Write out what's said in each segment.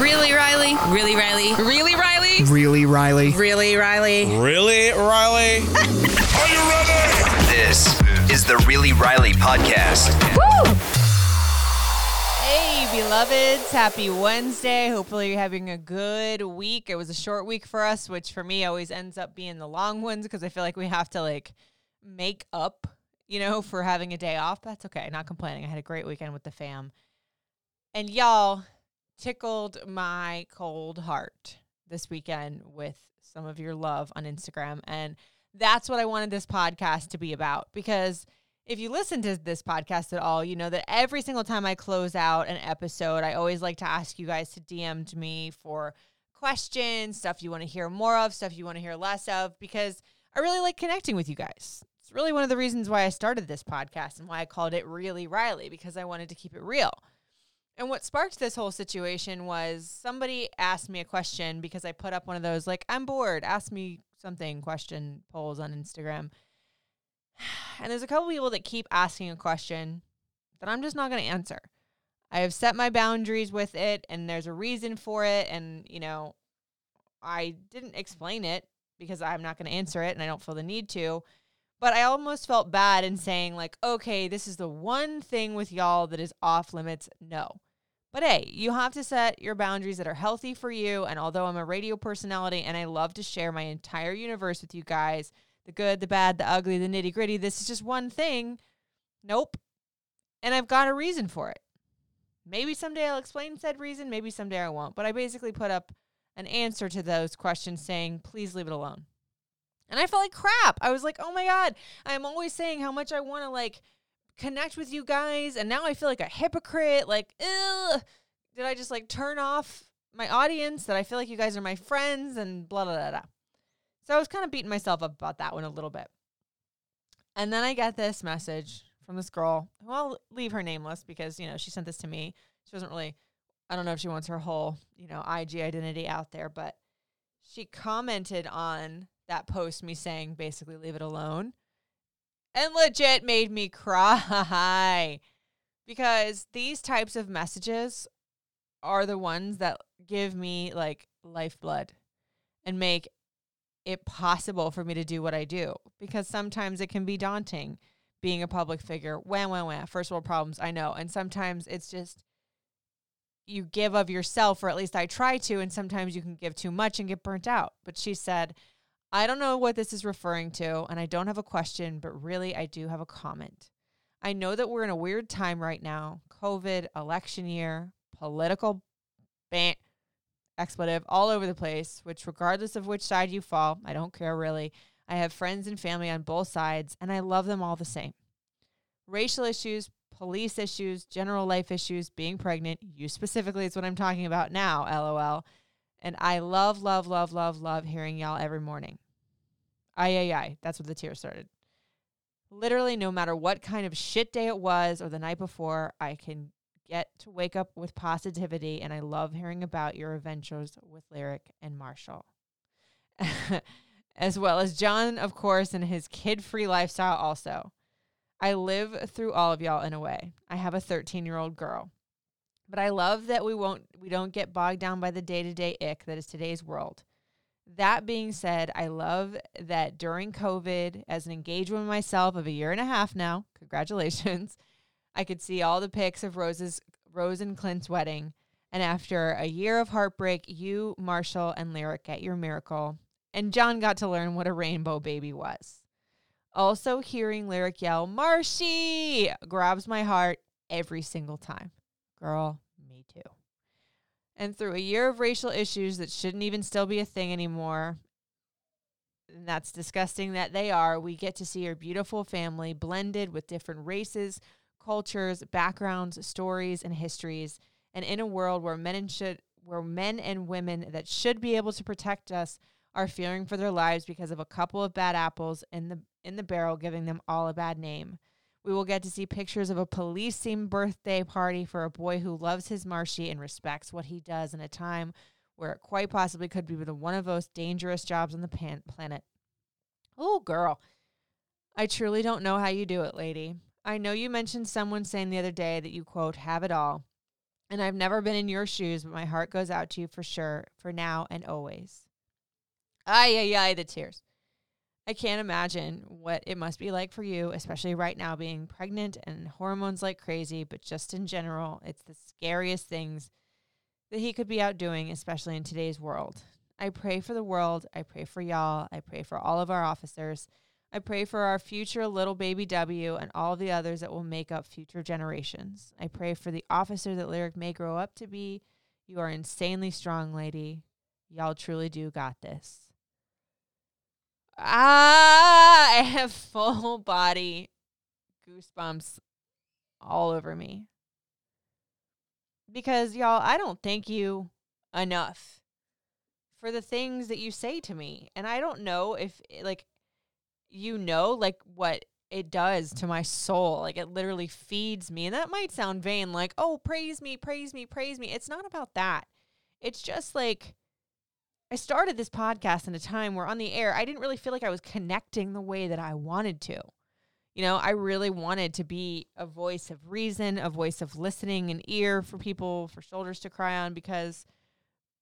Really, Riley? Really, Riley? Really, Riley? Really, Riley? Really, Riley? Really, Riley? Are you ready? This is the Really Riley podcast. Hey, beloveds. Happy Wednesday. Hopefully, you're having a good week. It was a short week for us, which for me always ends up being the long ones because I feel like we have to like make up, you know, for having a day off. That's okay. Not complaining. I had a great weekend with the fam. And y'all tickled my cold heart this weekend with some of your love on Instagram. And that's what I wanted this podcast to be about because if you listen to this podcast at all, you know that every single time I close out an episode, I always like to ask you guys to DM to me for questions, stuff you want to hear more of, stuff you want to hear less of, because I really like connecting with you guys. It's really one of the reasons why I started this podcast and why I called it Really Riley, because I wanted to keep it real. And what sparked this whole situation was somebody asked me a question because I put up one of those, like, I'm bored, ask me something question polls on Instagram. And there's a couple people that keep asking a question that I'm just not going to answer. I have set my boundaries with it and there's a reason for it. And, you know, I didn't explain it because I'm not going to answer it and I don't feel the need to. But I almost felt bad in saying, like, okay, this is the one thing with y'all that is off limits. No. But hey, you have to set your boundaries that are healthy for you. And although I'm a radio personality and I love to share my entire universe with you guys the good, the bad, the ugly, the nitty gritty this is just one thing. Nope. And I've got a reason for it. Maybe someday I'll explain said reason, maybe someday I won't. But I basically put up an answer to those questions saying, please leave it alone. And I felt like crap. I was like, oh my God, I'm always saying how much I want to like connect with you guys. And now I feel like a hypocrite. Like, ugh, did I just like turn off my audience that I feel like you guys are my friends and blah, blah, blah, blah. So I was kind of beating myself up about that one a little bit. And then I get this message from this girl who I'll leave her nameless because, you know, she sent this to me. She wasn't really, I don't know if she wants her whole, you know, IG identity out there, but she commented on that post, me saying basically leave it alone and legit made me cry because these types of messages are the ones that give me like lifeblood and make it possible for me to do what I do because sometimes it can be daunting being a public figure. Wham, wham, wham. First world problems, I know. And sometimes it's just you give of yourself, or at least I try to, and sometimes you can give too much and get burnt out. But she said, I don't know what this is referring to, and I don't have a question, but really, I do have a comment. I know that we're in a weird time right now COVID, election year, political ban, expletive all over the place, which, regardless of which side you fall, I don't care really. I have friends and family on both sides, and I love them all the same. Racial issues, police issues, general life issues, being pregnant, you specifically is what I'm talking about now, lol. And I love, love, love, love, love hearing y'all every morning. Ay, ay, ay. That's what the tears started. Literally, no matter what kind of shit day it was or the night before, I can get to wake up with positivity. And I love hearing about your adventures with Lyric and Marshall. as well as John, of course, and his kid free lifestyle, also. I live through all of y'all in a way. I have a 13 year old girl. But I love that we won't we don't get bogged down by the day-to-day ick that is today's world. That being said, I love that during COVID, as an engaged woman myself of a year and a half now, congratulations, I could see all the pics of Rose's Rose and Clint's wedding. And after a year of heartbreak, you, Marshall, and Lyric get your miracle. And John got to learn what a rainbow baby was. Also, hearing Lyric yell, Marshy, grabs my heart every single time. Girl, me too. And through a year of racial issues that shouldn't even still be a thing anymore, and that's disgusting that they are, we get to see our beautiful family blended with different races, cultures, backgrounds, stories, and histories. And in a world where men and should where men and women that should be able to protect us are fearing for their lives because of a couple of bad apples in the in the barrel giving them all a bad name. We will get to see pictures of a themed birthday party for a boy who loves his Marshy and respects what he does in a time where it quite possibly could be the one of those dangerous jobs on the pan- planet. Oh, girl. I truly don't know how you do it, lady. I know you mentioned someone saying the other day that you, quote, have it all. And I've never been in your shoes, but my heart goes out to you for sure, for now and always. Ay, ay, ay, the tears. I can't imagine what it must be like for you, especially right now being pregnant and hormones like crazy, but just in general, it's the scariest things that he could be out doing, especially in today's world. I pray for the world. I pray for y'all. I pray for all of our officers. I pray for our future little baby W and all the others that will make up future generations. I pray for the officer that Lyric may grow up to be. You are insanely strong, lady. Y'all truly do got this. Ah, I have full body goosebumps all over me. Because, y'all, I don't thank you enough for the things that you say to me. And I don't know if, like, you know, like, what it does to my soul. Like, it literally feeds me. And that might sound vain, like, oh, praise me, praise me, praise me. It's not about that. It's just like, I started this podcast in a time where on the air, I didn't really feel like I was connecting the way that I wanted to. You know, I really wanted to be a voice of reason, a voice of listening, an ear for people, for shoulders to cry on. Because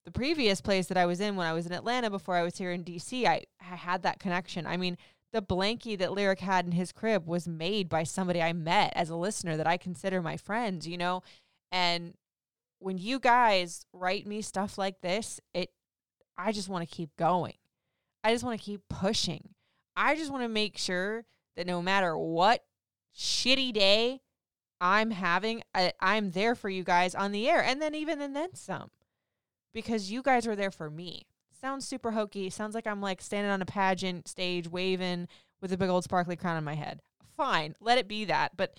the previous place that I was in when I was in Atlanta before I was here in DC, I, I had that connection. I mean, the blankie that Lyric had in his crib was made by somebody I met as a listener that I consider my friends, you know? And when you guys write me stuff like this, it I just want to keep going. I just want to keep pushing. I just want to make sure that no matter what shitty day I'm having, I, I'm there for you guys on the air. And then even and then some. Because you guys are there for me. Sounds super hokey. Sounds like I'm like standing on a pageant stage waving with a big old sparkly crown on my head. Fine, let it be that. But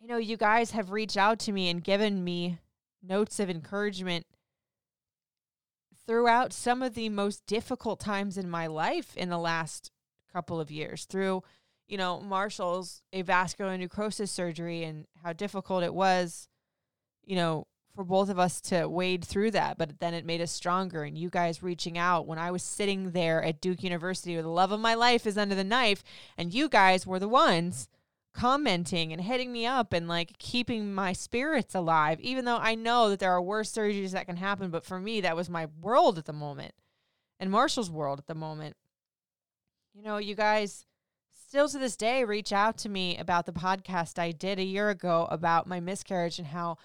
you know, you guys have reached out to me and given me notes of encouragement throughout some of the most difficult times in my life in the last couple of years through you know marshall's avascular necrosis surgery and how difficult it was you know for both of us to wade through that but then it made us stronger. And you guys reaching out when i was sitting there at duke university where the love of my life is under the knife and you guys were the ones commenting and hitting me up and like keeping my spirits alive, even though I know that there are worse surgeries that can happen. But for me, that was my world at the moment and Marshall's world at the moment. You know, you guys still to this day reach out to me about the podcast I did a year ago about my miscarriage and how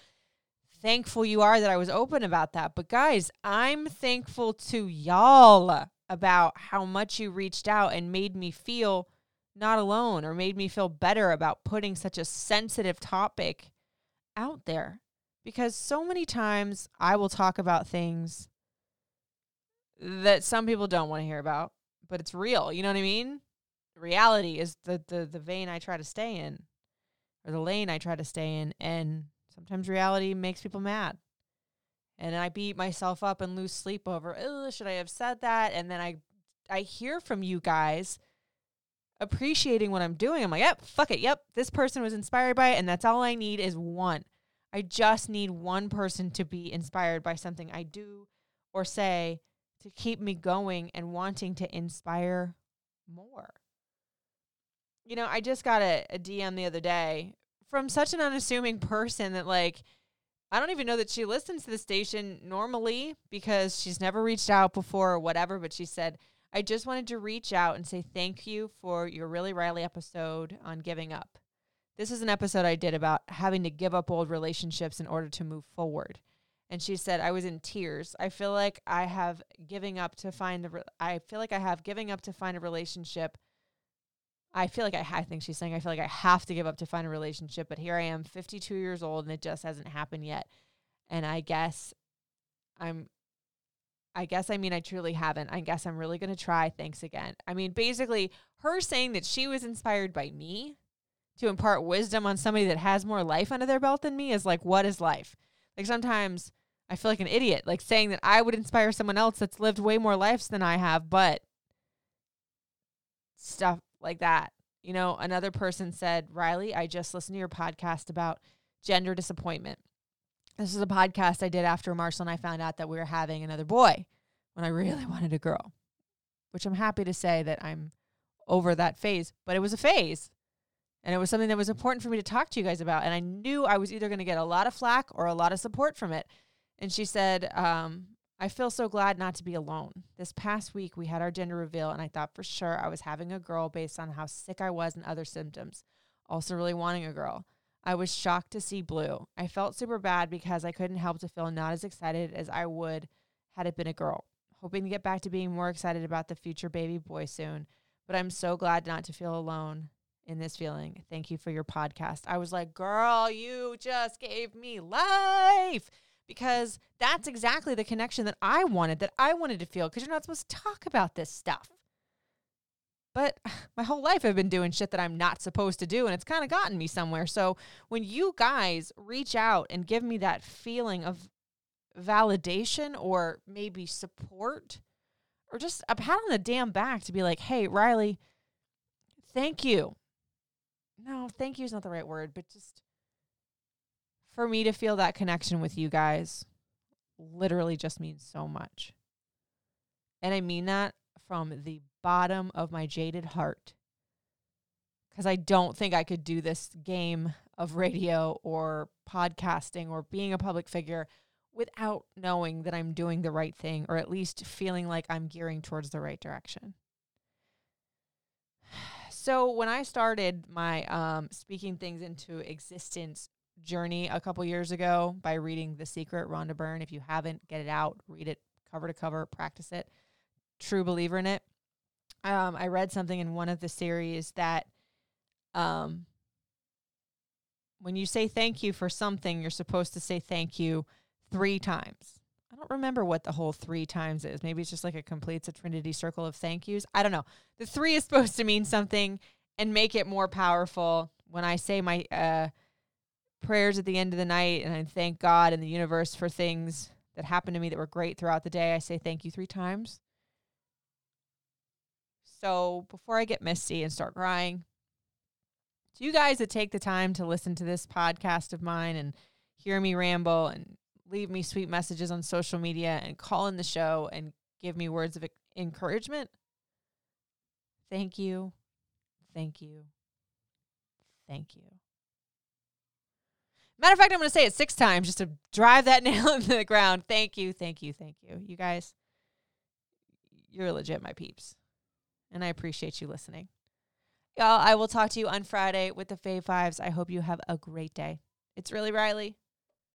thankful you are that I was open about that. But guys, I'm thankful to y'all about how much you reached out and made me feel not alone or made me feel better about putting such a sensitive topic out there. Because so many times I will talk about things that some people don't want to hear about, but it's real. You know what I mean? Reality is the, the, the vein I try to stay in or the lane I try to stay in. And sometimes reality makes people mad. And I beat myself up and lose sleep over, oh, should I have said that? And then I I hear from you guys appreciating what I'm doing. I'm like, yep, fuck it. Yep, this person was inspired by it. And that's all I need is one. I just need one person to be inspired by something I do or say to keep me going and wanting to inspire more. You know, I just got a, a DM the other day from such an unassuming person that, like, I don't even know that she listens to the station normally because she's never reached out before or whatever, but she said, I just wanted to reach out and say thank you for your Really Riley episode on giving up. This is an episode I did about having to give up old relationships in order to move forward. And she said, I was in tears. I feel like I have giving up to find the, re- I feel like I have giving up to find a relationship. I feel like I, I think she's saying, I feel like I have to give up to find a relationship, but here I am, 52 years old, and it just hasn't happened yet. And I guess I'm I guess I mean I truly haven't. I guess I'm really going to try. Thanks again. I mean, basically, her saying that she was inspired by me to impart wisdom on somebody that has more life under their belt than me is like, what is life? Like sometimes I feel like an idiot, like saying that I would inspire someone else that's lived way more lives than I have, but stuff like that. You know, another person said, Riley, I just listened to your podcast about gender disappointment. This is a podcast I did after Marshall and I found out that we were having another boy when I really wanted a girl, which I'm happy to say that I'm over that phase, but it was a phase. And it was something that was important for me to talk to you guys about. And I knew I was either going to get a lot of flack or a lot of support from it. And she said, um, I feel so glad not to be alone. This past week, we had our gender reveal, and I thought for sure I was having a girl based on how sick I was and other symptoms. Also, really wanting a girl. I was shocked to see blue. I felt super bad because I couldn't help to feel not as excited as I would had it been a girl. Hoping to get back to being more excited about the future baby boy soon. But I'm so glad not to feel alone in this feeling. Thank you for your podcast. I was like, girl, you just gave me life because that's exactly the connection that I wanted, that I wanted to feel because you're not supposed to talk about this stuff. But my whole life I've been doing shit that I'm not supposed to do, and it's kind of gotten me somewhere. So when you guys reach out and give me that feeling of validation or maybe support or just a pat on the damn back to be like, hey, Riley, thank you. No, thank you is not the right word, but just for me to feel that connection with you guys literally just means so much. And I mean that from the bottom of my jaded heart. Because I don't think I could do this game of radio or podcasting or being a public figure without knowing that I'm doing the right thing or at least feeling like I'm gearing towards the right direction. So when I started my um, speaking things into existence journey a couple years ago by reading The Secret, Rhonda Byrne, if you haven't, get it out, read it cover to cover, practice it. True believer in it. Um, I read something in one of the series that um, when you say thank you for something, you're supposed to say thank you three times. I don't remember what the whole three times is. Maybe it's just like it completes a trinity circle of thank yous. I don't know. The three is supposed to mean something and make it more powerful. When I say my uh, prayers at the end of the night and I thank God and the universe for things that happened to me that were great throughout the day, I say thank you three times. So before I get misty and start crying, to you guys that take the time to listen to this podcast of mine and hear me ramble and leave me sweet messages on social media and call in the show and give me words of encouragement. Thank you. Thank you. Thank you. Matter of fact, I'm going to say it six times just to drive that nail into the ground. Thank you. Thank you. Thank you. You guys, you're legit, my peeps. And I appreciate you listening. Y'all, I will talk to you on Friday with the Fave Fives. I hope you have a great day. It's really Riley.